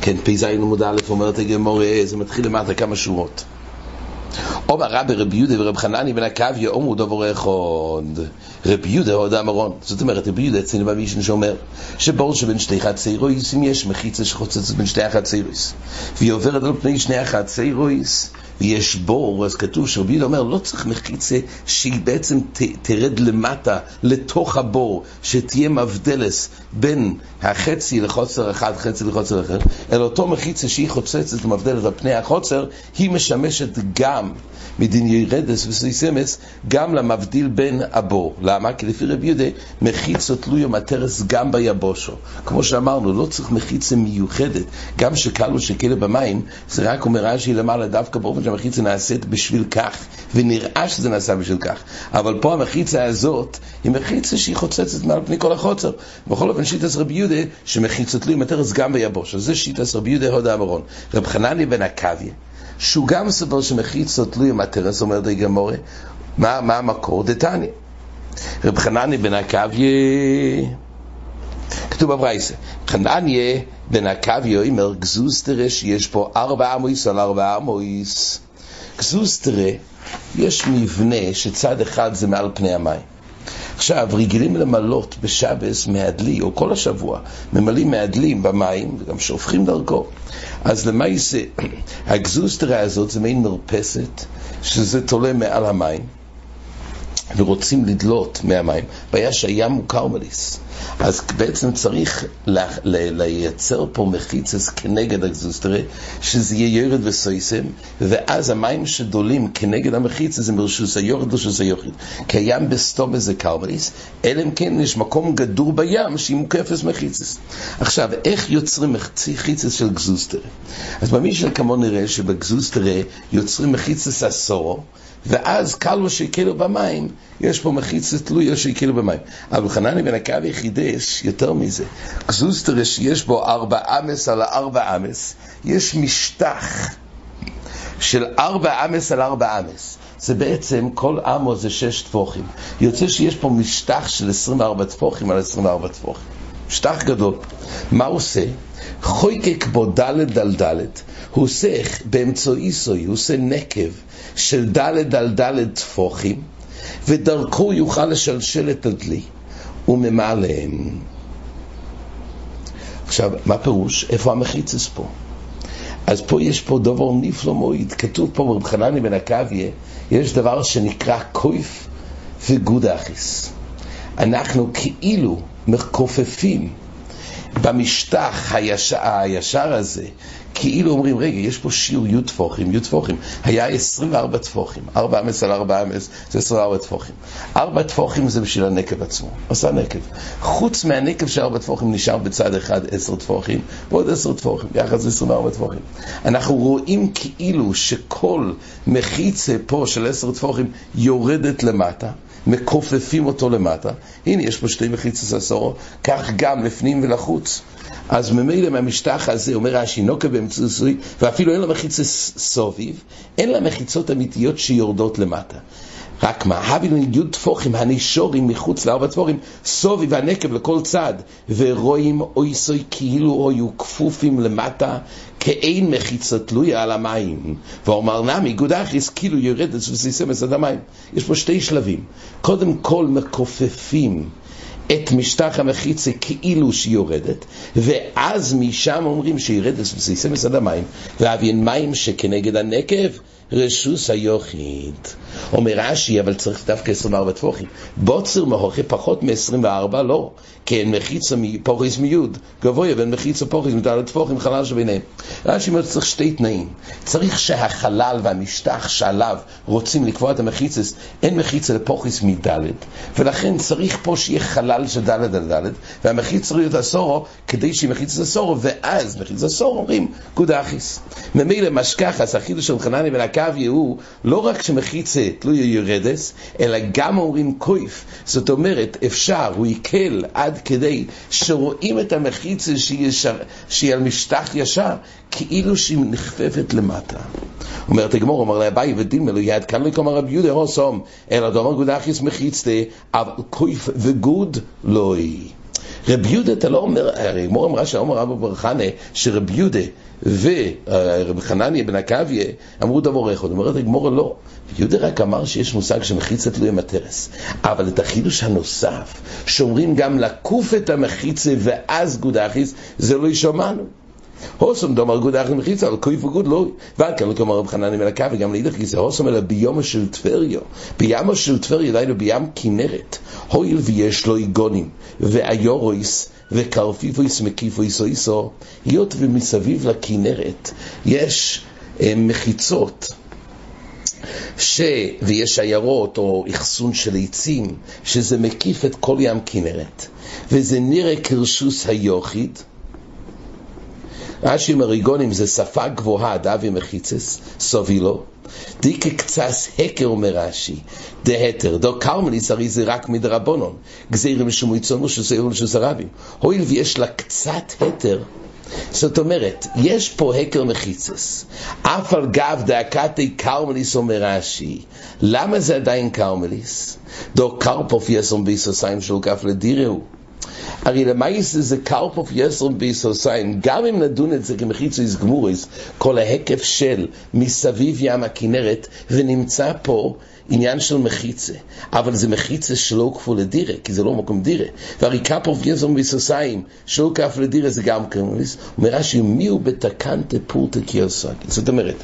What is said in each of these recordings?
כן, פ"ז עמוד א' אומרת הגמור, זה מתחיל למטה כמה שורות. אומר רבי רבי יהודה ורב חנני בן עקביה אומרו דבור אחד רבי יהודה עוד אמרון זאת אומרת רבי יהודה אצלנו במישן שאומר שבור שבין שתי חציירויס אם יש מחיצה שחוצצת בין שתי החציירויס והיא עוברת על פני שני החציירויס ויש בור, אז כתוב שרבי יהודה אומר, לא צריך מחיצה שהיא בעצם ת, תרד למטה, לתוך הבור, שתהיה מבדלס בין החצי לחוצר אחד, חצי לחוצר אחר, אלא אותו מחיצה שהיא חוצצת ומבדלת על פני החוצר, היא משמשת גם מדין ירדס וסויסמס, גם למבדיל בין הבור. למה? כי לפי רבי יהודה, מחיצה תלוי מטרס גם ביבושו. כמו שאמרנו, לא צריך מחיצה מיוחדת, גם שקלו שכלא במים, זה רק אומר רש"י למעלה דווקא באופן שהמחיצה נעשית בשביל כך, ונראה שזה נעשה בשביל כך. אבל פה המחיצה הזאת, היא מחיצה שהיא חוצצת מעל פני כל החוצר. בכל אופן שיטת רבי יהודה, שמחיצה תלוי מטרס גם ביבושו. זה שיטת רבי יהודה הוד האמרון. רב חנני בן עקביה. שהוא גם סובר שמחיצות תלוי מטרס, אומר די גמורה, מה, מה המקור? דתניא. רב חנני בן עקביה, כתוב בברייסה, חנניה בן עקביה אומר גזוסטרה שיש פה ארבע עמויס על ארבע עמויס. גזוסטרה, יש מבנה שצד אחד זה מעל פני המים. עכשיו, רגילים למלות בשבס מהדלי, או כל השבוע, ממלאים מהדלים במים, וגם שופכים דרכו. אז למעשה, הגזוסטרה הזאת זה מעין מרפסת, שזה תולה מעל המים, ורוצים לדלות מהמים. בעיה שהים הוא קרמליס. אז בעצם צריך לייצר פה מחיצס כנגד הגזוסטרה, שזה יהיה יורד וסויסם, ואז המים שדולים כנגד המחיצס זה מרשוס היורד לרשוס היורד. כי הים בסתום איזה קרמליס, אלא אם כן יש מקום גדור בים שהיא מוקפס מחיצס. עכשיו, איך יוצרים מחיצס של גזוסטרה? אז במשל כמו נראה שבגזוסטרה יוצרים מחיצס עשור, ואז קלו שיקלו במים, יש פה מחיצה תלויה שיקלו במים. אבל חנני בן עקבי חידש יותר מזה. גזוסטרה שיש בו ארבע אמס על ארבע אמס, יש משטח של ארבע אמס על ארבע אמס. זה בעצם, כל אמו זה שש טפוחים. יוצא שיש פה משטח של 24 טפוחים על 24 טפוחים. משטח גדול. מה הוא עושה? חויקק בו דלת על דלת, הוא עושה באמצעו סוי, הוא עושה נקב של דלת על דלת טפוחים, ודרכו יוכל לשלשל את הדלי, וממלאם. עכשיו, מה פירוש? איפה המחיצס פה? אז פה יש פה דבר נפלא מועיד, כתוב פה ברב חנני בן עקביה, יש דבר שנקרא קויף וגודאחיס. אנחנו כאילו מכופפים במשטח הישר, הישר הזה, כאילו אומרים, רגע, יש פה שיעור י' טפוחים, י' טפוחים, היה 24 טפוחים, 4 אמס על 4 אמס, זה 24 טפוחים. 4 טפוחים זה בשביל הנקב עצמו, עשה נקב. חוץ מהנקב של 4 טפוחים נשאר בצד אחד 10 טפוחים, ועוד 10 טפוחים, יחד זה 24 טפוחים. אנחנו רואים כאילו שכל מחיצה פה של 10 טפוחים יורדת למטה. מכופפים אותו למטה. הנה, יש פה שתי מחיצות עשורו, כך גם לפנים ולחוץ. אז ממילא מהמשטח הזה, אומר רש"י, נוקה באמצעי, ואפילו אין לה מחיצה סוביב, אין לה מחיצות אמיתיות שיורדות למטה. רק מה, הבילון י' טפוחים הנשורים מחוץ לארבע טפוחים, סוביב הנקב לכל צד, ורואים אוי סוי כאילו היו כפופים למטה, כאין מחיצה תלויה על המים. ואומר נמי, גודחיס כאילו יורדת וסיסמס עד המים. יש פה שתי שלבים. קודם כל מכופפים את משטח המחיצה כאילו שהיא יורדת, ואז משם אומרים שירדת וסיסמס עד המים, ואבין מים שכנגד הנקב רשוס היוחיד. אומר רש"י, אבל צריך דווקא 24 טפוחים. בוצר מהוכי פחות מ-24, לא. כן, מחיצה פוריס מיוד, גבוה, בין מחיצה פוריס מדלת טפוחים, חלל שביניהם. רש"י אומר שצריך שתי תנאים. צריך שהחלל והמשטח שעליו רוצים לקבוע את המחיצס, אין מחיצה לפוריס מדלת, ולכן צריך פה שיהיה חלל של דלת על דלת, והמחיצה צריך להיות אסורו, כדי שיהיה מחיצה אסורו, ואז מחיצה אסורו אומרים גודחיס. ממילא משכחס, החידוש של חנני בן הקווי הוא לא רק שמחיצה תלוי יורדס, אלא גם אומרים קויף. זאת אומרת, אפשר, הוא יקל עד כדי שרואים את המחיצה שהיא, ישר, שהיא על משטח ישר, כאילו שהיא נכפפת למטה. אומרת הגמור, אומר לאביי ודימל, יד כאן לא כלומר רבי יהודה רוסום, אלא דומר גודחיס מחיצתה, אבל קויף וגוד לא היא. רב יהודה אתה לא אומר, הרי מור אמרה שאומר רבו בר חנה, שרב יהודה ורב חנניה בן עקביה אמרו דבר אחד, אומרת הגמור לא, יהודה רק אמר שיש מושג שמחיצה תלוי מטרס, אבל את החידוש הנוסף, שאומרים גם לקוף את המחיצה ואז גודחיס, זה לא ישמענו. הוסם דומר גוד אחר מחיצה, אבל כוי וגוד לא. ועד כאן כלומר רב חנני מלכה, וגם לאידך כי זה הוסם אלא ביומו של טבריו. ביומו של טבריו, דיינו בים כנרת. הויל ויש לו עיגונים, ואיורויס, וקרפיפויס מקיפויס איסו, היות ומסביב לכנרת יש אה, מחיצות. ש... ויש עיירות או אחסון של עצים, שזה מקיף את כל ים כנרת, וזה נראה כרשוס היוחיד, רש"י מריגונים זה שפה גבוהה, דאבי מחיצס, סובילו. די כקצס הקר אומר רש"י, דהתר, דו קרמליס הרי זה רק מדרבנון, גזירים לשמויצונו שסיירו לשוס הרבים. הואיל ויש לה קצת התר, זאת אומרת, יש פה הקר מחיצס, אף על גב דאקתי קרמליס אומר רש"י, למה זה עדיין קרמליס? דו קרפוף יסום ביסוסיים של כף לדירהו. הרי למעשה זה קרפוף יסרום ביסוסיין, גם אם נדון את זה כמחיצויס גמוריס, כל ההיקף של מסביב ים הכנרת, ונמצא פה עניין של מחיצה, אבל זה מחיצה שלא כפו לדירה, כי זה לא מקום דירה. והרי קרפוף יסרום ביסוסיים, שלא כף לדירה זה גם קרמוליס, אומר רש"י, מי הוא בתקנטה פורטה קיוסק? זאת אומרת,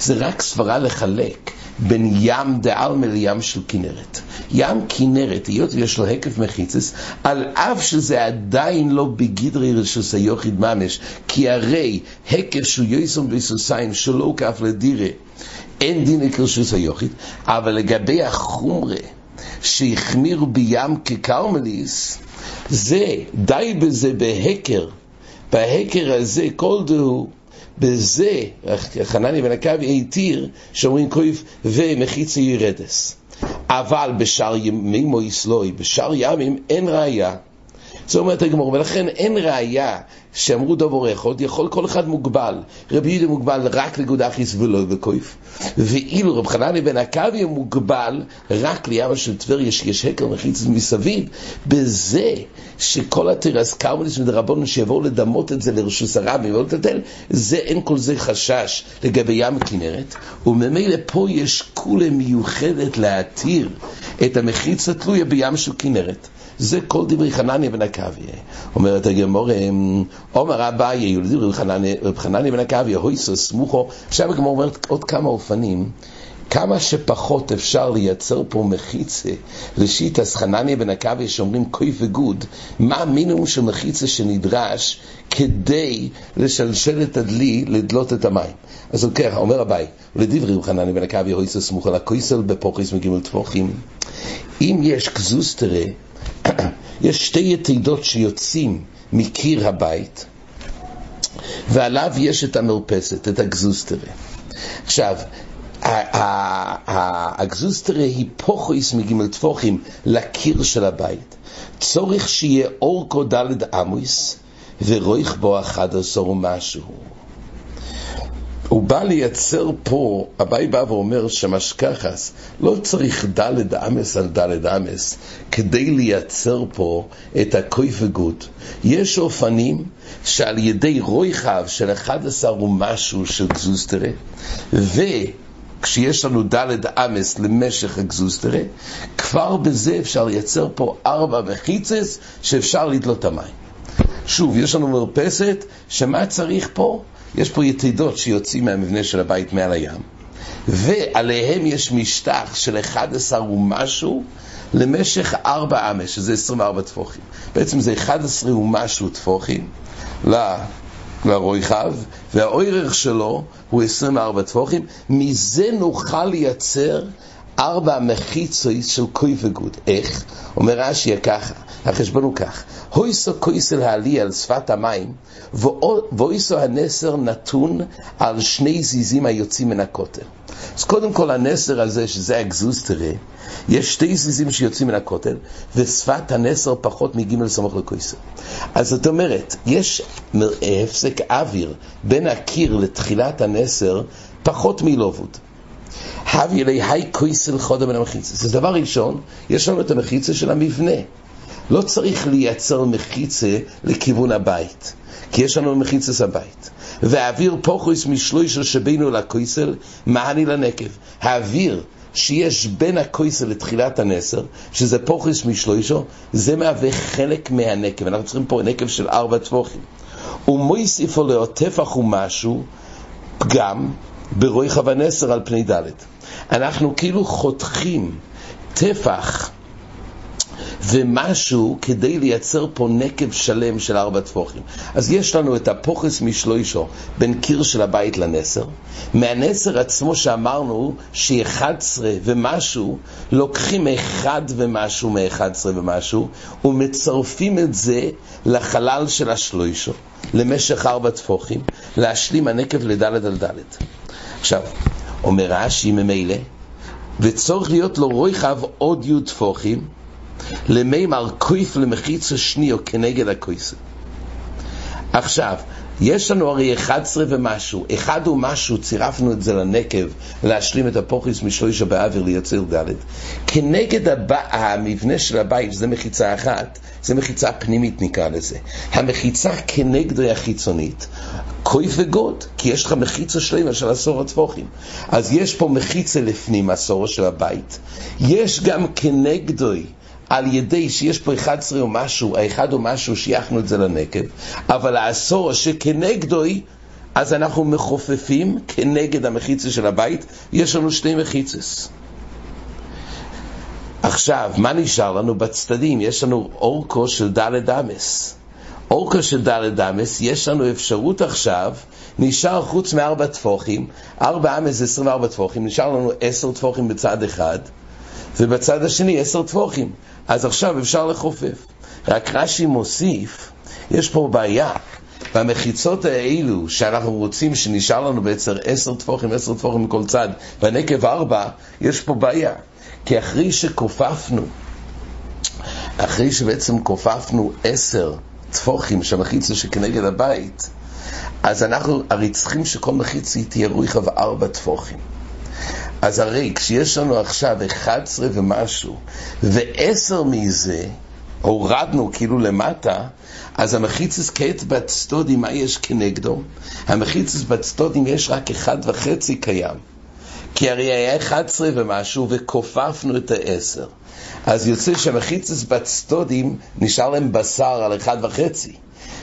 זה רק סברה לחלק. בין ים דעלמה לים של כנרת. ים כנרת, היות ויש לו הקף מחיצס, על אף שזה עדיין לא בגדרי רשוס היוחיד ממש, כי הרי הקף שהוא יויסום ביסוסיים שלא כף לדירה, אין דין כרשוס היוחיד, אבל לגבי החומרה שהחמירו בים כקרמליס, זה, די בזה בהקר, בהקר הזה כל דהו בזה חנני בן עכבי התיר שאומרים כויף ומחיצה ירדס. אבל בשאר ימים או יסלוי, בשאר ימים אין ראייה. זאת אומרת הגמור, ולכן אין ראייה שאמרו דבור אחד, יכול כל אחד מוגבל. רבי יהודה מוגבל רק לגודחיס ולא בכויף. ואילו רב חנני בן עכבי מוגבל רק לימה של טבריה, שיש הקר מחיץ מסביב, בזה שכל התירס קרמליס מדרבנו שיבואו לדמות את זה לרשוס הרבים ולא לטלטל, זה אין כל זה חשש לגבי ים הכנרת, וממילא פה יש כולה מיוחדת להתיר את המחיץ התלויה בים של כנרת. זה כל דברי חנניה בן עקביה. אומרת הגמור, עומר אביי, יולדים רב חנניה בן עקביה, הויסו סמוכו. עכשיו הגמור אומרת עוד כמה אופנים. כמה שפחות אפשר לייצר פה מחיצה לשיטס חנניה בן עקביה שאומרים כוי וגוד, מה המינימום של מחיצה שנדרש כדי לשלשל את הדלי לדלות את המים. אז הוא ככה, אומר אביי, ולדברי חנניה בן עקביה, הויסו סמוכו לקויסל בפוכריס מגימל טפוחים. אם יש כזוסטרה יש שתי יתידות שיוצאים מקיר הבית, ועליו יש את המרפסת, את הגזוסטרה. עכשיו, הגזוסטרה היא פוכויס מגימל טפוחים לקיר של הבית. צורך שיהיה אורכו דלת עמוס ורויך בו אחד עשור ומשהו. הוא בא לייצר פה, אביי בא ואומר שמשכחס, לא צריך דלת אמס על דלת אמס כדי לייצר פה את הכוי וגוד. יש אופנים שעל ידי רויחב של 11 ומשהו של גזוסטרה, וכשיש לנו דלת אמס למשך הגזוסטרה, כבר בזה אפשר לייצר פה ארבע מחיצס שאפשר לדלות המים. שוב, יש לנו מרפסת, שמה צריך פה? יש פה יתידות שיוצאים מהמבנה של הבית מעל הים, ועליהם יש משטח של 11 ומשהו למשך 4 אמש, שזה 24 טפוחים. בעצם זה 11 ומשהו טפוחים לרויחב, והאוירך שלו הוא 24 טפוחים. מזה נוכל לייצר ארבע מחיצויס של כוי וגוד. איך? אומר רש"י ככה, החשבון הוא כך, הויסו כויסל העלי על שפת המים, ואויסו הנסר נתון על שני זיזים היוצאים מן הכותל. אז קודם כל הנסר הזה, שזה הגזוסטרה, יש שתי זיזים שיוצאים מן הכותל, ושפת הנסר פחות מגימל סמוך לכויסר. אז זאת אומרת, יש הפסק אוויר בין הקיר לתחילת הנסר פחות מלובוד. הבי אלי היי כויסל חודם מן המחיצה. זה דבר ראשון, יש לנו את המחיצה של המבנה. לא צריך לייצר מחיצה לכיוון הבית, כי יש לנו מחיצס הבית. והאוויר פוחוס משלושה שבינו לכויסל, מעני לנקב. האוויר שיש בין הכויסל לתחילת הנסר, שזה פוחוס משלושו, זה מהווה חלק מהנקב. אנחנו צריכים פה נקב של ארבע טפוחים. ומויסיפו לאו טפח ומשהו, פגם, ברויך הנסר על פני ד'. אנחנו כאילו חותכים טפח ומשהו כדי לייצר פה נקב שלם של ארבע טפוחים. אז יש לנו את הפוחס משלוישו בין קיר של הבית לנסר. מהנסר עצמו שאמרנו ש-11 ומשהו, לוקחים אחד ומשהו מ-11 ומשהו ומצרפים את זה לחלל של השלוישו למשך ארבע טפוחים, להשלים הנקב לדלת על דלת. עכשיו, אומר רש"י ממילא, וצורך להיות לו רויחב עוד י' טפוחים למימר קויף למחיצה שניו כנגד הקויסה. עכשיו, יש לנו הרי 11 ומשהו, אחד ומשהו, צירפנו את זה לנקב להשלים את הפוכיס משלושה באוויר לייצר ד' כנגד הבא, המבנה של הבית, שזה מחיצה אחת, זה מחיצה פנימית נקרא לזה. המחיצה כנגדו היא החיצונית, כוי וגוד, כי יש לך מחיצה שלמה של עשור הטפוחים. אז יש פה מחיצה לפנים עשור של הבית, יש גם כנגדוי על ידי שיש פה 11 או משהו, האחד או משהו, שייכנו את זה לנקב, אבל העשור שכנגדוי, אז אנחנו מחופפים כנגד המחיצה של הבית, יש לנו שני מחיצס. עכשיו, מה נשאר לנו בצדדים? יש לנו אורכו של דלת אמס. אורכו של דלת אמס, יש לנו אפשרות עכשיו, נשאר חוץ מארבע טפוחים, ארבע אמס זה 24 טפוחים, נשאר לנו עשר טפוחים בצד אחד, ובצד השני עשר טפוחים. אז עכשיו אפשר לחופף. רק רש"י מוסיף, יש פה בעיה. במחיצות האלו שאנחנו רוצים שנשאר לנו בעצם עשר טפוחים, עשר טפוחים מכל צד, בנקב ארבע, יש פה בעיה. כי אחרי שכופפנו, אחרי שבעצם כופפנו עשר טפוחים שהמחיצה שכנגד הבית, אז אנחנו הרי צריכים שכל מחיצה תהיה רויחה וארבע טפוחים. אז הרי כשיש לנו עכשיו 11 ומשהו, ועשר מזה הורדנו כאילו למטה, אז המחיצס כעת בצטודים, מה יש כנגדו? המחיצס בצטודים יש רק אחד וחצי קיים. כי הרי היה 11 ומשהו וכופפנו את העשר. אז יוצא שהמחיצס בצטודים נשאר להם בשר על אחד וחצי.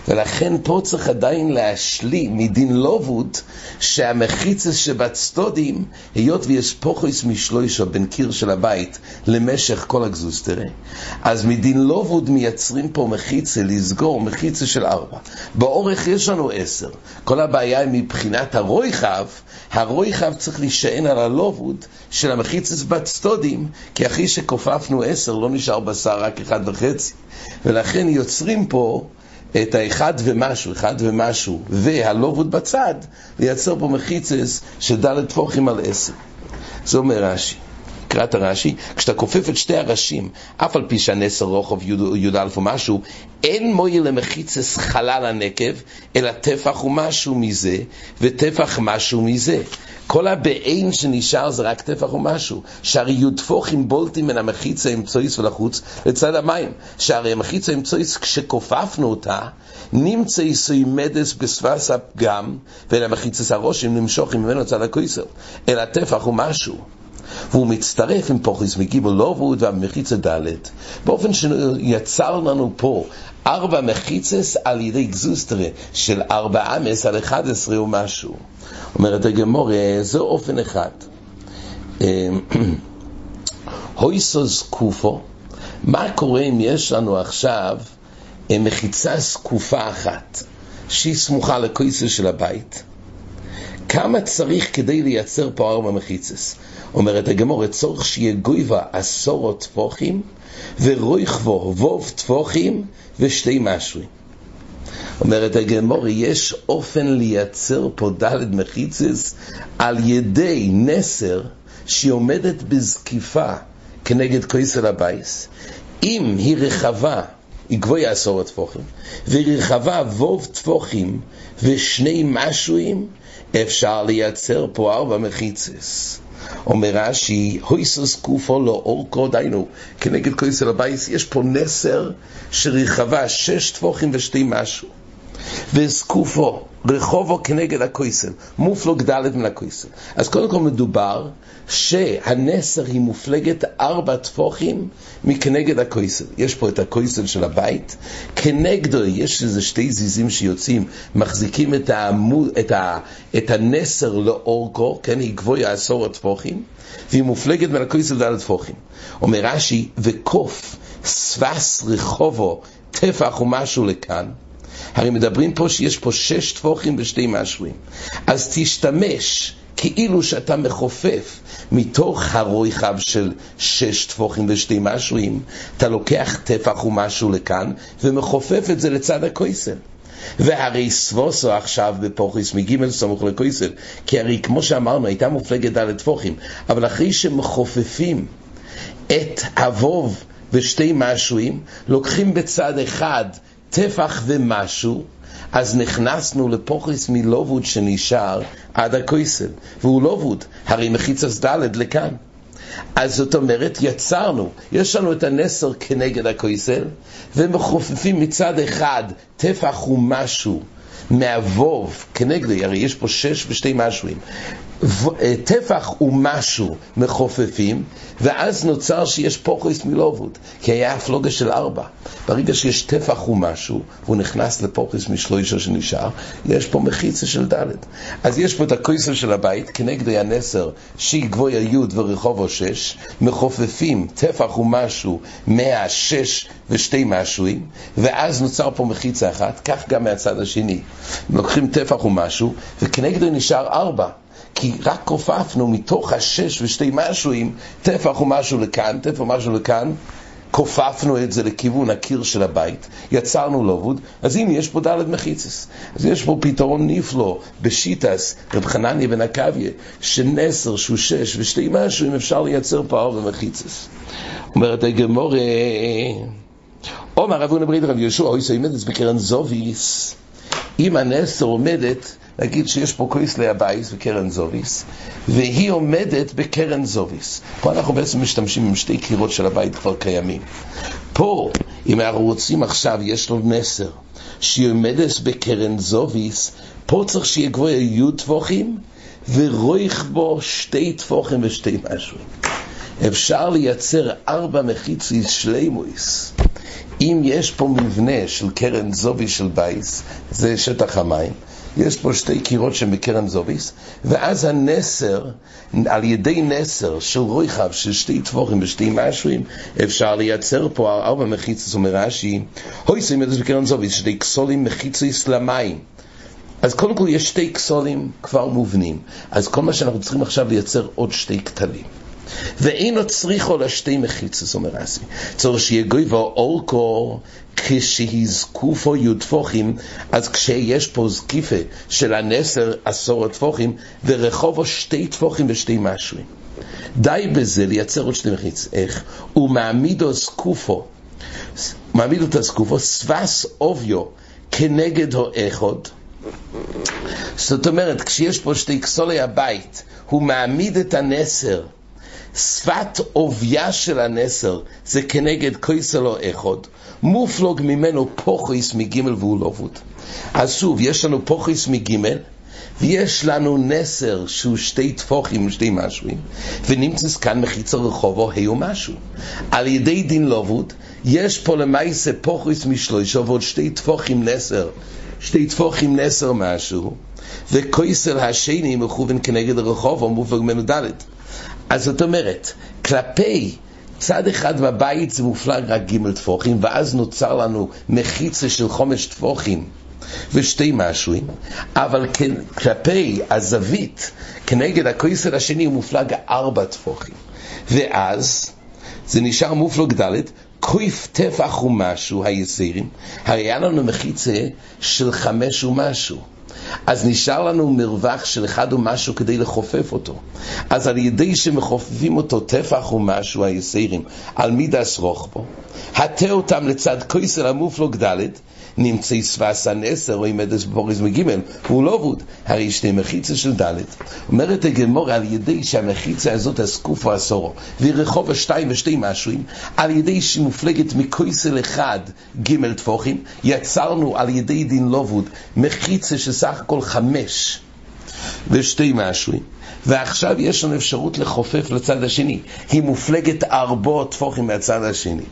ולכן פה צריך עדיין להשלים מדין לובוד שהמחיצס שבצטודים, היות ויש פוחויס משלוישו בין קיר של הבית למשך כל הגזוסטרה, אז מדין לובוד מייצרים פה מחיצה לסגור מחיצה של ארבע. באורך יש לנו עשר. כל הבעיה היא מבחינת הרויחב, הרויחב צריך להישען על הלובוד של המחיצס בצטודים, כי אחרי שכופפנו עשר לא נשאר בשר רק אחד וחצי. ולכן יוצרים פה את האחד ומשהו, אחד ומשהו, והלובוד בצד, לייצר פה מחיצס של ד' טפוחים על עשר. זה אומר רש"י. קרא את הרש"י, כשאתה כופף את שתי הראשים, אף על פי שהנסר רוחב י"א ומשהו, אין מועיל למחיצס חלל הנקב, אלא טפח ומשהו מזה, וטפח משהו מזה. כל הבעין שנשאר זה רק טפח ומשהו, שהרי יודפוכים בולטים מן המחיצה עם צויס ולחוץ לצד המים, שהרי המחיצה עם צויס כשכופפנו אותה, נמצא יסוי מדס בספס הפגם, ואל המחיצס הראשים נמשוך ממנו צד הכויסר, אלא טפח ומשהו. והוא מצטרף עם פוכיס מגיבל לובוד והמחיצה ד' באופן שיצר לנו פה ארבע מחיצס על ידי גזוסטרה של ארבע אמס על אחד עשרה ומשהו. אומרת הגמור, זה אופן אחד. הויסוס קופו, מה קורה אם יש לנו עכשיו מחיצה זקופה אחת, שהיא סמוכה לקויסר של הבית? כמה צריך כדי לייצר פה ארבע מחיצס? אומרת הגמור, צורך שיהיה גויבה עשורו טפוחים ורויכבו ווב טפוחים ושתי משוי. אומרת הגמור, יש אופן לייצר פה דלת מחיצס על ידי נסר שהיא עומדת בזקיפה כנגד כויסר הבייס. אם היא רחבה, היא גבוהה עשור טפוחים, והיא רחבה ווב טפוחים ושני משויים, אפשר לייצר פה ארבע מחיצס. אומר רש"י, הויסוס קופו לא אורכו, דיינו, כנגד כויסל הבייס, יש פה נסר שרחבה שש טפוחים ושתי משהו. וזקופו, רחובו כנגד הכויסל, מופלוג ד' מן הכויסל. אז קודם כל מדובר שהנסר היא מופלגת ארבע טפוחים מכנגד הכויסל. יש פה את הכויסל של הבית, כנגדו יש איזה שתי זיזים שיוצאים, מחזיקים את, העמוד, את, ה, את הנסר לאורכו, כן, היא גבוהה עשור הטפוחים, והיא מופלגת בין הכויסל ד' טפוחים. אומר רש"י, וקוף סבס רחובו טפח ומשהו לכאן. הרי מדברים פה שיש פה שש טפוחים ושתי משווים. אז תשתמש כאילו שאתה מחופף מתוך הרויחב של שש טפוחים ושתי משווים, אתה לוקח טפח ומשהו לכאן ומחופף את זה לצד הכויסל. והרי סבוסו עכשיו בפוכיס מגימל סמוך לכויסל, כי הרי כמו שאמרנו הייתה מופלגת ד' טפוחים, אבל אחרי שמחופפים את אבוב ושתי משווים, לוקחים בצד אחד טפח ומשהו, אז נכנסנו לפוכריס מלובוד שנשאר עד הכויסל, והוא לובוד, הרי מחיצס ד' לכאן. אז זאת אומרת, יצרנו, יש לנו את הנסר כנגד הכויסל, ומחופפים מצד אחד טפח ומשהו מהווב כנגד, הרי יש פה שש ושתי משהוים. אה, טפח ומשהו מחופפים, ואז נוצר שיש פוכריס מלובוד, כי היה הפלוגה של ארבע. ברגע שיש טפח ומשהו, והוא נכנס לפוכריס משלושה שנשאר, יש פה מחיצה של ד'. אז יש פה את הכויסר של הבית, כנגד הנסר, שהיא גבוה י' ורחובו שש, מחופפים טפח ומשהו מהשש ושתי משואים, ואז נוצר פה מחיצה אחת, כך גם מהצד השני. לוקחים טפח ומשהו, וכנגדו נשאר ארבע. כי רק כופפנו מתוך השש ושתי משואים, טפח ומשהו לכאן, טפח ומשהו לכאן, כופפנו את זה לכיוון הקיר של הבית, יצרנו לובוד, אז הנה יש פה דלת מחיצס. אז יש פה פתרון נפלא בשיטס, רב חנניה בן עקביה, שנסר שהוא שש ושתי משהו, אם אפשר לייצר פה אור ומחיצס. אומרת הגמור, עומר רב הונא ברית רב יהושע, אוי סוימדס בקרן זוביס, אם הנסר עומדת נגיד שיש פה קויסלי הבייס וקרן זוביס, והיא עומדת בקרן זוביס. פה אנחנו בעצם משתמשים עם שתי קירות של הבית כבר קיימים. פה, אם אנחנו רוצים עכשיו, יש לו נסר, שהיא עומדת בקרן זוביס, פה צריך שיהיה גבוה י' טבוחים, ורויך בו שתי טפוחים ושתי משהו. אפשר לייצר ארבע מחיצי שלימויס. אם יש פה מבנה של קרן זובי של בייס, זה שטח המים, יש פה שתי קירות שהן בקרן זוביס, ואז הנסר, על ידי נסר של רויחב, של שתי טבורים ושתי משורים, אפשר לייצר פה ארבע מחיצות, אומר רש"י, הוי שימו את זה בקרן זוביס, שתי כסולים מחיצוס למים. אז קודם כל יש שתי כסולים כבר מובנים, אז כל מה שאנחנו צריכים עכשיו לייצר עוד שתי כתלים. ואינו צריכו לשתי מחיצוס, אומר רש"י. צריך שיהיה גויבו אורקו כשהזקופו יודפוחים, אז כשיש פה זקיפה של הנסר עשור טפוחים, ורחובו שתי טפוחים ושתי משורים. די בזה לייצר עוד שתי מחיץ. איך? הוא מעמידו זקופו, מעמידו את הזקופו, סבס אוביו כנגד האחוד. זאת אומרת, כשיש פה שתי כסולי הבית, הוא מעמיד את הנסר שפת עוביה של הנסר זה כנגד כויסלו אחד, מופלוג ממנו פוכיס מגימל והוא לא ווד. אז שוב, יש לנו פוכיס מגימל, ויש לנו נסר שהוא שתי טפוחים ושתי משואים, ונמצא כאן מחיצה רחובו היו משהו. על ידי דין לובוד, יש פה למעשה פוכיס משלושה ועוד שתי טפוחים נסר, שתי טפוחים נסר משהו, וכויסל השני מכוון כנגד הרחוב, מופלג ממנו דלת. אז זאת אומרת, כלפי צד אחד בבית זה מופלג רק ג' טפוחים, ואז נוצר לנו מחיצה של חומש טפוחים ושתי משואים, אבל כלפי הזווית, כנגד הכויסר השני הוא מופלג ארבע טפוחים. ואז זה נשאר מופלג ד', כויף טפח ומשהו, היסירים, הרי היה לנו מחיצה של חמש ומשהו. אז נשאר לנו מרווח של אחד ומשהו כדי לחופף אותו. אז על ידי שמחופפים אותו טפח ומשהו היסרים על מידס רוחבו, הטה אותם לצד כויסר המופלוג ד', נמצא סבס הנסר או עמדס בפוריס מגימל, והוא לא ווד, הרי שתי מחיצה של ד' אומרת הגמור על ידי שהמחיצה הזאת עשורו, והיא רחוב השתיים ושתי משרים, על ידי שהיא מופלגת מקויסל אחד ג' טפוחים, יצרנו על ידי דין לא ווד מחיצה שסך הכל חמש ושתי משרים. ועכשיו יש לנו אפשרות לחופף לצד השני. היא מופלגת ארבו טפוחים מהצד השני.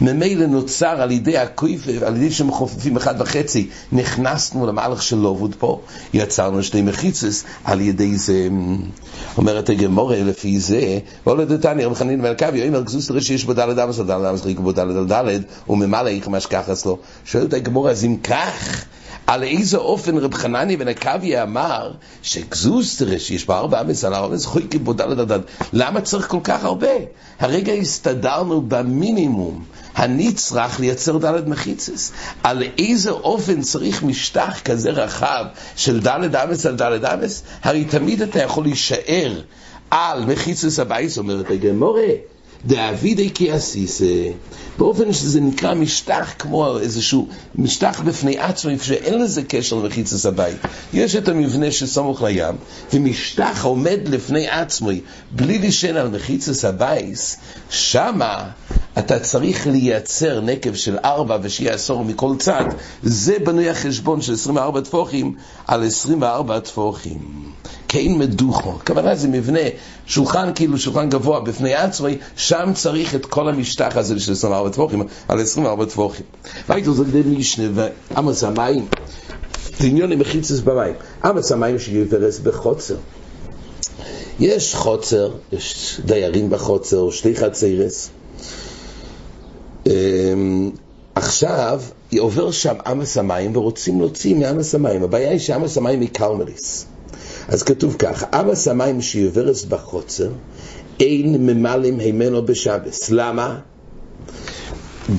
ממילא נוצר על ידי הקויף, על ידי שמחופפים אחד וחצי, נכנסנו למהלך של לובוד פה, יצרנו שתי מחיצס, על ידי זה, אומרת הגמורה, לפי זה, והולדתני, רב חנין בן עקבי, אומר גזוס תראה שיש בו דלת אמס, דלת אמס ריק בו דלת על דלת, וממלא איך מה שכחס לו. שואלת הגמורה, אז אם כך, על איזה אופן רב חנני בן עקביה אמר שגזוסטרה שיש בה ארבע אמס על אמס חויקי בו דלת למה צריך כל כך הרבה? הרגע הסתדרנו במינימום הנצרך לייצר דלת מחיצס על איזה אופן צריך משטח כזה רחב של דלת אמס על דלת אמס? הרי תמיד אתה יכול להישאר על מחיצס הבייס אומרת הגמורה דאבידי כי עשיסה, באופן שזה נקרא משטח כמו איזשהו משטח בפני עצמו, שאין לזה קשר למחיצת הבית. יש את המבנה שסמוך לים, ומשטח עומד לפני עצמו, בלי לישן על מחיצת הבית, שמה אתה צריך לייצר נקב של ארבע ושיהיה עשור מכל צד, זה בנוי החשבון של 24 טפוחים על 24 טפוחים. כן מדוכו, הכוונה זה מבנה, שולחן כאילו שולחן גבוה בפני עצמי, שם צריך את כל המשטח הזה של 24 טפוחים, על 24 טפוחים. והייתו זה כדי משנה ועמוס המים, דמיון עם מחיצס במים, עמוס המים שיברס בחוצר. יש חוצר, יש דיירים בחוצר, שתי חצרס. אמ, עכשיו עובר שם עמוס המים ורוצים להוציא מעמוס המים. הבעיה היא שעמוס המים היא קרמליס. אז כתוב כך, אבא סמיים שיוברס בחוצר, אין ממלאים הימנו בשבס. למה?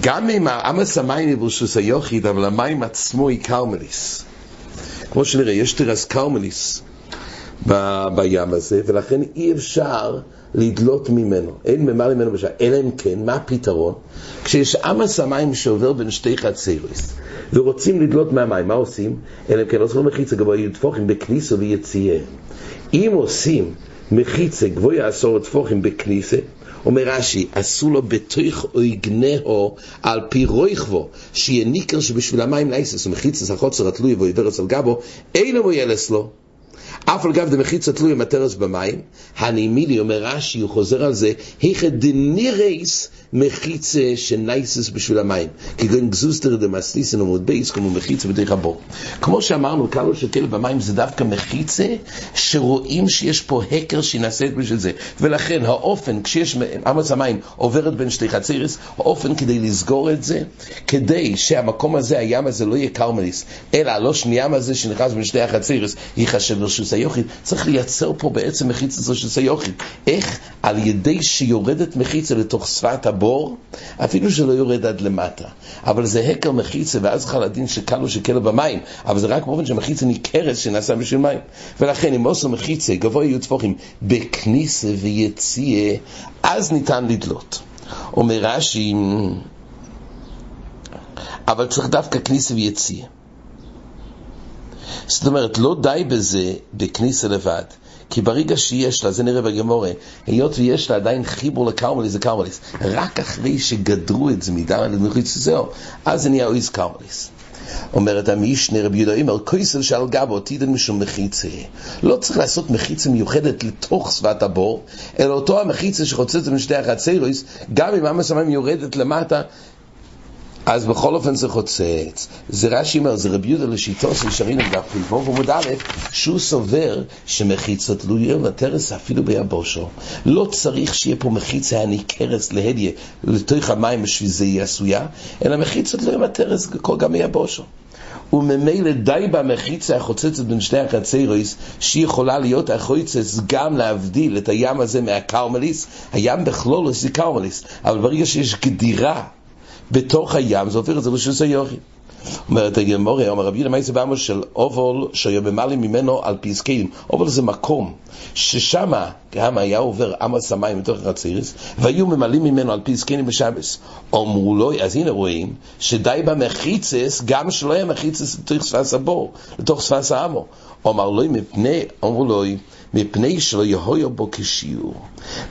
גם אם אבא סמיים יברשוס היוחיד, אבל המים עצמו היא קרמליס. כמו שנראה, יש תרס קרמליס ב- בים הזה, ולכן אי אפשר לדלות ממנו. אין ממלא ממנו בשעה. אלא אם כן, מה הפתרון? כשיש עמס המים שעובר בין שתי חצריס. ורוצים לדלות מהמים, מה עושים? אלא אם כן עושים מחיצה גבוה טפוחים בכניסה ויציאה. אם עושים מחיצה גבוה עשור טפוחים בכניסה, אומר רש"י, עשו לו בתוך אויגנהו על פי רויכבו, שיהיה ניקר שבשביל המים נייסס ומחיצס החוצר התלוי ועיברס על גבו, אין לו ילס לו. אף על גב דמחיצה תלוי מטרס במים, הנעימילי אומר רש"י, הוא חוזר על זה, היכא דנירייס מחיצה שנייסס בשביל המים. כגון גזוסטר דמסליסן עמוד בייס, כמו מחיצה בדרך הבור. כמו שאמרנו, כלו שכלא במים זה דווקא מחיצה, שרואים שיש פה הקר שנעשית בשביל זה. ולכן האופן, כשיש אמץ המים עוברת בין שתי חצירס, האופן כדי לסגור את זה, כדי שהמקום הזה, הים הזה לא יהיה קרמליס, אלא לא שנייה הזה שנכנס בין שתי החצירס, ייחשב לרשוס היוחיד. צריך לייצר פה בעצם מחיצה של רשוס היוחיד. איך? על ידי שיורדת מחיצה לתוך שפת הבור, אפילו שלא יורד עד למטה. אבל זה הקר מחיצה, ואז חל הדין שקלו שכלב במים, אבל זה רק באופן שמחיצה ניכרת שנעשה בשביל מים. ולכן אם עושה מחיצה, גבוה יהיו טפוחים, בכניסה ויציאה, אז ניתן לדלות. אומר רש"י, אבל צריך דווקא כניסה ויציאה. זאת אומרת, לא די בזה בכניסה לבד. כי ברגע שיש לה, זה נראה בגמורה, היות ויש לה עדיין חיבור לקרמליס, זה קרמליס, רק אחרי שגדרו את זה מדם למחיץ זהו, אז זה נהיה אויז קרמליס. אומרת המשנה רבי יהודה אומר, כויסל שעל גבו תידן משום מחיצה. לא צריך לעשות מחיצה מיוחדת לתוך שפת הבור, אלא אותו המחיצה שחוצצת משתי החצרויס, גם אם עם השמיים יורדת למטה, אז בכל אופן זה חוצץ. זה רש"י אומר, זה רבי יהודה לשיטו של שרינו דף פ"ו עמוד א', שהוא סובר שמחיצות לא יהיה לטרס אפילו ביבושו. לא צריך שיהיה פה מחיצה הניכרס להדיה לתוך המים בשביל זה יהיה עשויה, אלא מחיצות לא יהיה לטרס גם ביבושו. וממילא די במחיצה החוצצת בין שני החצרויס, שהיא יכולה להיות החוצץ גם להבדיל את הים הזה מהקרמליס, הים בכלולו זה קרמליס, אבל ברגע שיש גדירה בתוך הים, זה הופך את זה לשוס היוחי. אומרת הגמורה, אומר רבי יהודה מייסה באמר של אובול שהיה במעלה ממנו על פסקים. אובול זה מקום ששם גם היה עובר עמוס המים מתוך החצירס, והיו ממלאים ממנו על פסקים בשבס. אמרו לו, אז הנה רואים, שדי במחיצס, גם שלא היה מחיצס לתוך שפס הבור, לתוך שפס העמו. אמר לו, מפני, אמרו לו, מפני שלא יהיו בו כשיעור.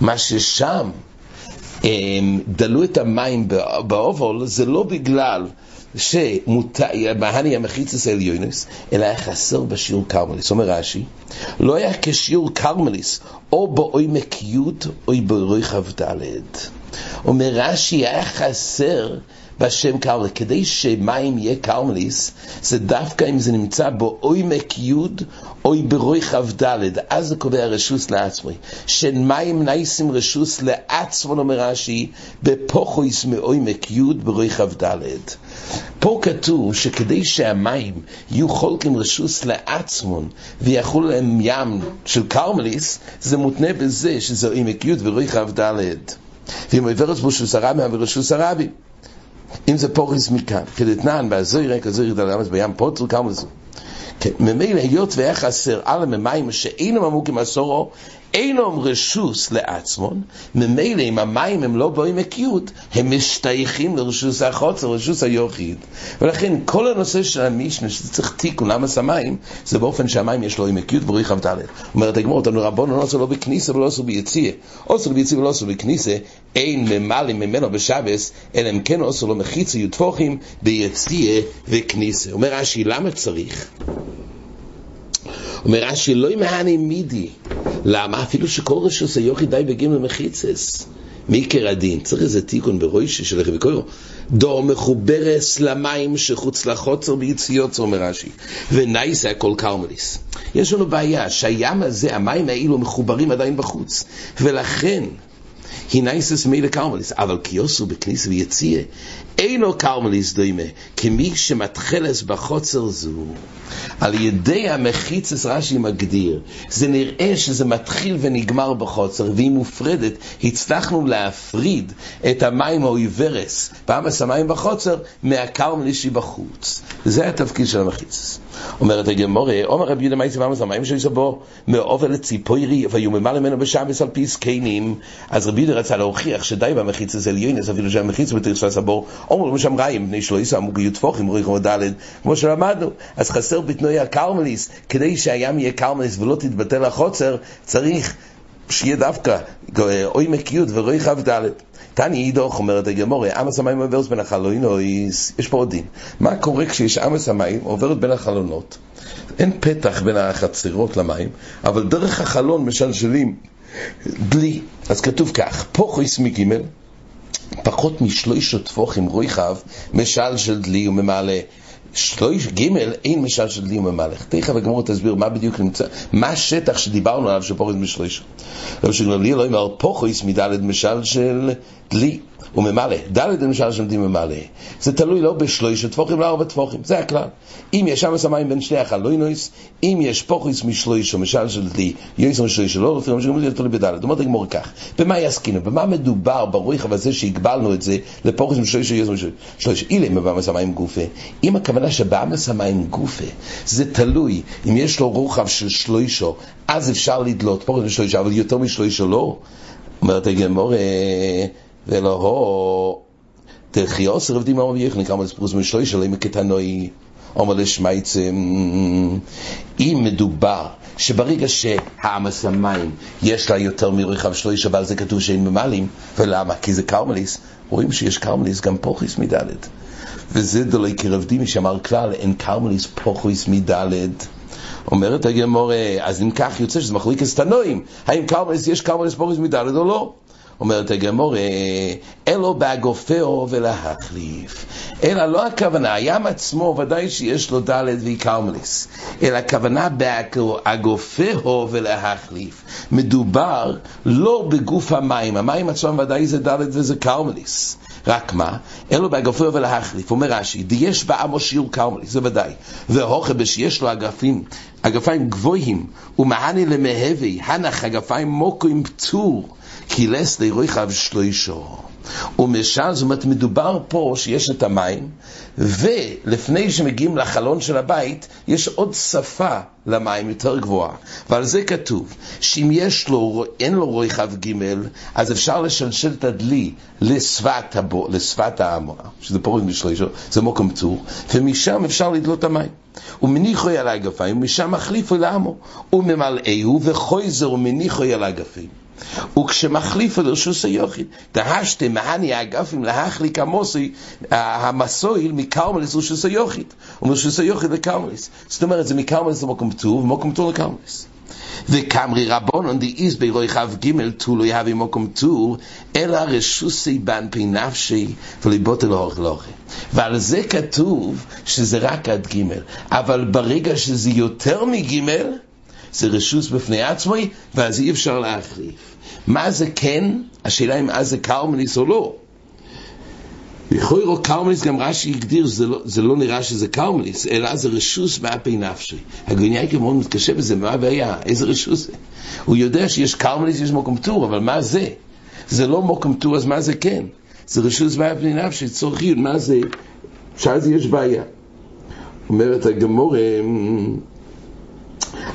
מה ששם דלו את המים באובול, זה לא בגלל שבהני המחיצס העליונס, אלא היה חסר בשיעור קרמליס. אומר רש"י, לא היה כשיעור קרמליס, או בעומק י' או באירועי כ"ד. אומר רש"י, היה חסר בשם קרמליס. כדי שמים יהיה קרמליס, זה דווקא אם זה נמצא בעומק י' אוי ברוי כ"ד, אז זה קובע רשוס לעצמי. שמים נייסים רשוס לעצמו, אומר רש"י, בפוכויס מעומק ברוי כ"ד. פה כתוב שכדי שהמים יהיו חולקים רשוס לעצמון ויחול להם ים של קרמליס, זה מותנה בזה שזה עמק י' ורוי כ"ד. ואם עוברת בו שוס הרבי, ורשוס הרבי. אם זה פוריס מכאן, כדתנן, בעזרי כזרי דלמס בים פוטר קרמליס. כן, ממילא היות והיה חסר על המים שאינם עמוקים עשורו, אינם רשוס לעצמון, ממילא אם המים הם לא באים עקיות, הם משתייכים לרשוס החוצר, לרשוס היוחיד. ולכן כל הנושא של המשנה, שזה צריך תיקון למה המים, זה באופן שהמים יש לו עם עקיות ברוך כ"ד. אומרת הגמור, אותנו רבונו לא עשו לא בכניסה ולא עשו ביציאה. עשו ביציאה ולא עשו בכניסה, אין ממלאים ממנו בשבס, אלא אם כן עשו לו מחיצה יוטפוחים ביציאה וכניסה. אומר רש"י, למה צריך? אומר רש"י, לא ימהני מידי. למה? אפילו שכל רשוס היוכי די בגים למחיצס. מעיקר הדין, צריך איזה תיקון ברוישה של איך וקוירו. דור מחוברס למים שחוץ לחוצר ביציאות, אומר רש"י. ונייס זה הכל קרמליס. יש לנו בעיה שהים הזה, המים האלו מחוברים עדיין בחוץ. ולכן, הינייסס מילא קרמליס, אבל קיוסו בכניסה ויציאה, אינו קרמליס דוימה, כמי שמתחלס בחוצר זו, על ידי המחיצס רש"י מגדיר, זה נראה שזה מתחיל ונגמר בחוצר, והיא מופרדת, הצלחנו להפריד את המים האויברס, פעם המים בחוצר, מהקרמליס שבחוץ. זה התפקיד של המחיצס. אומרת הגמורה, אומר רבי יהודה מייסי ואמר המים שיש בו מעובר לציפוירי והיו ממלא ממנו בשבס על פי זקנים. אז רבי יהודה רצה להוכיח שדי במחיצס עליונס אפילו שהמחיצס בתרספס הבור. אומרים שם רעים בני שלא יסעמו גיוטפוחים רואים כמו ד' כמו שלמדנו אז חסר בתנועי הקרמליס כדי שהים יהיה קרמליס ולא תתבטל החוצר צריך שיהיה דווקא אוי מקיוט ורואי כ"ד תני אידוך, אומרת הגמורה, עמס המים עוברת בין החלונות, יש פה עוד דין. מה קורה כשיש עמס המים עוברת בין החלונות? אין פתח בין החצרות למים, אבל דרך החלון משלשלים דלי. אז כתוב כך, פה חויס מגימל, פחות משלוש טפוחים רויחב, משל של דלי וממלא. שלוש גימל אין משל של דלי וממלך. תכף הגמור תסביר מה בדיוק נמצא, מה השטח שדיברנו עליו שפוחס משלוש. רב שגללי לא אומר פוחס מדלת משל של דלי. וממלא, ד' למשל שעומדים ממלא, זה תלוי לא בשלושה טפוחים, לא ארבע טפוחים, זה הכלל. אם יש שם המים בין שני החלוינויס, אם יש פוחס משלושה, משל של דלי, יויסר משלושה, לא לפי מה זה תלוי בד', אומרת הגמור כך, במה יסקינו, במה מדובר ברוך הזה שהגבלנו את זה לפוחס משלושה, יויסר משלושה, אילם בבאמס המים גופה, אם הכוונה שבאמס המים גופה, זה תלוי, אם יש לו רוחב של שלושה, אז אפשר לדלות פוחס משלושה, אבל יותר משלושה לא, אומרת הגמור, ולא הו, תחיוס רב דימה רבי יחנק, אמר לספרוס משלוי שלם כתנוי, אומר לשמייצם, אם מדובר שברגע שהעמס המים יש לה יותר מרחב שלוש, אבל זה כתוב שאין ממלאים, ולמה? כי זה קרמליס, רואים שיש קרמליס גם פוכיס מדלת. וזה דולי כרב דימי שאמר כלל, אין קרמליס פוכיס מדלת. אומרת הגמור, אז אם כך יוצא שזה מחליק תנועים, האם קרמליס, יש קרמליס פוכיס מדלת או לא? אומרת הגמור, אלו בהגופהו ולהחליף. אלא לא הכוונה, הים עצמו ודאי שיש לו ד' ויקרמליס, אלא הכוונה בהגופהו ולהחליף. מדובר לא בגוף המים, המים עצמם ודאי זה ד' וזה קרמליס. רק מה? אלו בהגופהו ולהחליף. אומר רש"י, יש בעמו שיעור קרמליס, זה ודאי. והוכה בשיש לו אגפים, אגפיים גבוהים, ומעני למהבי, הנח אגפיים מוקו עם פצור. כי לס לרויחב שלוישו. ומשם, זאת אומרת, מדובר פה שיש את המים, ולפני שמגיעים לחלון של הבית, יש עוד שפה למים יותר גבוהה. ועל זה כתוב, שאם יש לו, אין לו רוי כ"ג, אז אפשר לשלשל את הדלי לשפת, הבו, לשפת העמורה, שזה פורק בשלישו, זה מוקם טור, ומשם אפשר לדלות המים. ומניחו על האגפיים, ומשם מחליפו לעמו, וממלאהו וחויזר ומניחו על האגפיים. וכשמחליפו לרשוס היוחיד, דהשתם מהני האגפים להחליק המוסי, המסויל מקרמליס לרשוס היוחיד, ומרשוס היוחיד לקרמליס. זאת אומרת, זה מקרמליס למוקם טור, ומוקם טור לקרמליס. וקמרי רבונון די איז ברוי כ"ג תולו יהבי מוקום טור, אלא רשוסי בן פי נפשי וליבוטל אורך לאורך. ועל זה כתוב שזה רק עד ג', אבל ברגע שזה יותר מג', זה רשוס בפני עצמי, ואז אי אפשר להחליף. מה זה כן? השאלה אם אז זה קרמליס או לא. לכאורה קרמליס גם רש"י הגדיר שזה לא, זה לא נראה שזה קרמליס, אלא זה רשוס באפי נפשי. הגונייקי מאוד מתקשה בזה, מה הבעיה? איזה רשוס זה? הוא יודע שיש קרמליס, יש מוקם טור, אבל מה זה? זה לא מוקם טור, אז מה זה כן? זה רשוס באפי נפשי, צורך מה זה? זה יש בעיה. אומרת הגמורה,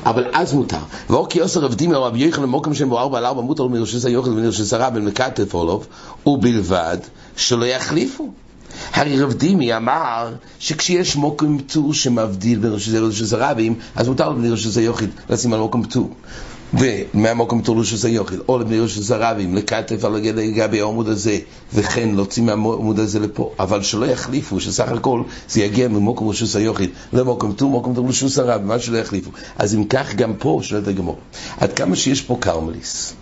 אבל אז מותר. ואוקי עושה רב דימי או רבי יוחנן מוקם שם בו ארבע על ארבע מותר מרשוס היוחד ומרשוס הרב מקטף עולוב, ובלבד שלא יחליפו. הרי רב דימי אמר שכשיש מוקם פטור שמבדיל בין רשוס הרבים, אז מותר לבני רשוס היוחד לשים על מוקם פטור. ומהמוקם פטור רשוס היוחד, או לבני רשוס הרבים, לכתף על לגבי העמוד הזה, וכן להוציא מהעמוד הזה לפה, אבל שלא יחליפו, שסך הכל זה יגיע ממוקם רשוס היוחד למוקם פטור, מוקם פטור רשוס הרבים, מה שלא יחליפו. אז אם כך גם פה, שואלת הגמור, עד כמה שיש פה קרמליס,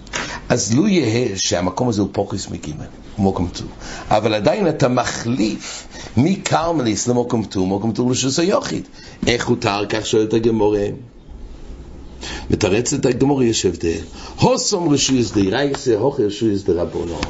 אז לו יהא שהמקום הזה הוא פוקוס מגימל, מוקם טור, אבל עדיין אתה מחליף מקרמליס למוקם טור, מוקם טור רשוס היוחד. איך הותר? כך שואלת הגמורה. מתרצת הגמור יש הבדל. הוס אומרי שהוא רייסה, הוכר שהוא יסדי רבונו.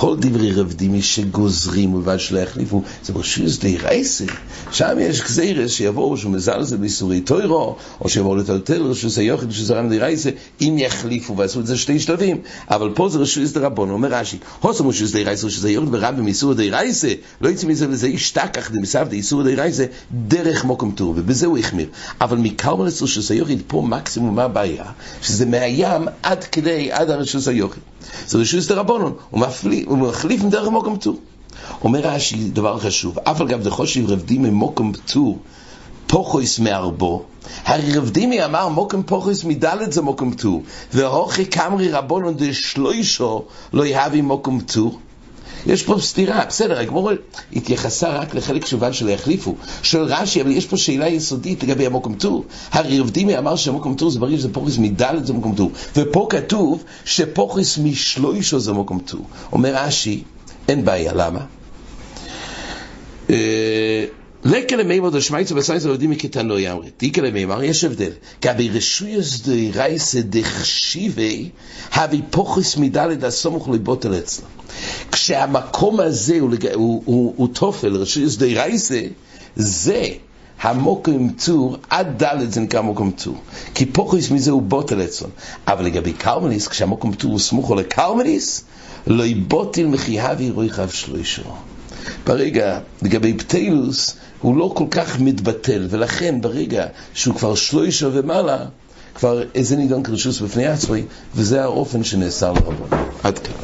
כל דברי רב דימי שגוזרים ובלבד שלא יחליפו, זה רשויס דיירייסה. שם יש גזירס שיבואו שהוא מזלזל באיסורי טוירו, או שיבואו לטלטל רשויס היוחד, רשויס הרם דיירייסה, אם יחליפו, ועשו את זה שתי שלבים. אבל פה זה רשויס דרבונון, אומר רש"י, הוסום רשויס דיירייסה, רשויס היוחד ורבי מאיסור דיירייסה, לא יצא מזה לזה ישתכח דמסב דאיסור דיירייסה, דרך מוקם טור, ובזה הוא החמיר. אבל מקרמלס רשויס היוחד, פה מקסימום מה הבעיה? שזה מהים עד כדי, עד הרשוס היוחד. זה רשוס דרבנון, הוא מחליף מדרך מוקם טור. אומר רש"י דבר חשוב, אף על גב דחושיב רב דימי מוקם טור, פוכויס מארבו, הרי רב דימי אמר מוקם פוכויס מדלת זה מוקם טור, והוכי קמרי רבונון דשלוישו לא יהבי מוקם טור. יש פה סתירה, בסדר, הגמור התייחסה רק לחלק שובל שלא יחליפו. שואל רש"י, אבל יש פה שאלה יסודית לגבי המוקם טור. הרי רב אמר שהמוקם טור זה בריא שזה פוכס מדלת זה מוקם טור. ופה כתוב שפוכס משלוישו זה מוקם טור. אומר רש"י, אין בעיה, למה? לקה למימר דשמייצו בסייס עובדים מקטנוי אמרי. דיקה למימר, יש הבדל. גבי רשויוס דרייסה דחשיבי, הבי פוכס מדלת הסמוך לבוטל אצלו. כשהמקום הזה הוא, הוא, הוא, הוא תופל, רשויוס דרייסה, זה המוקם צור, עד ד' זה נקרא מוקם צור. כי פוכס מזה הוא בוטל אצלו. אבל לגבי קרמליס, כשהמוקם צור הוא סמוכו לקרמליס, לא יבוטל מחייו ירוי חב שלושו. ברגע, לגבי פתילוס, הוא לא כל כך מתבטל, ולכן ברגע שהוא כבר שלושה ומעלה, כבר איזה נידון קרשוס בפני עצמי, וזה האופן שנאסר לרבון. עד כאן.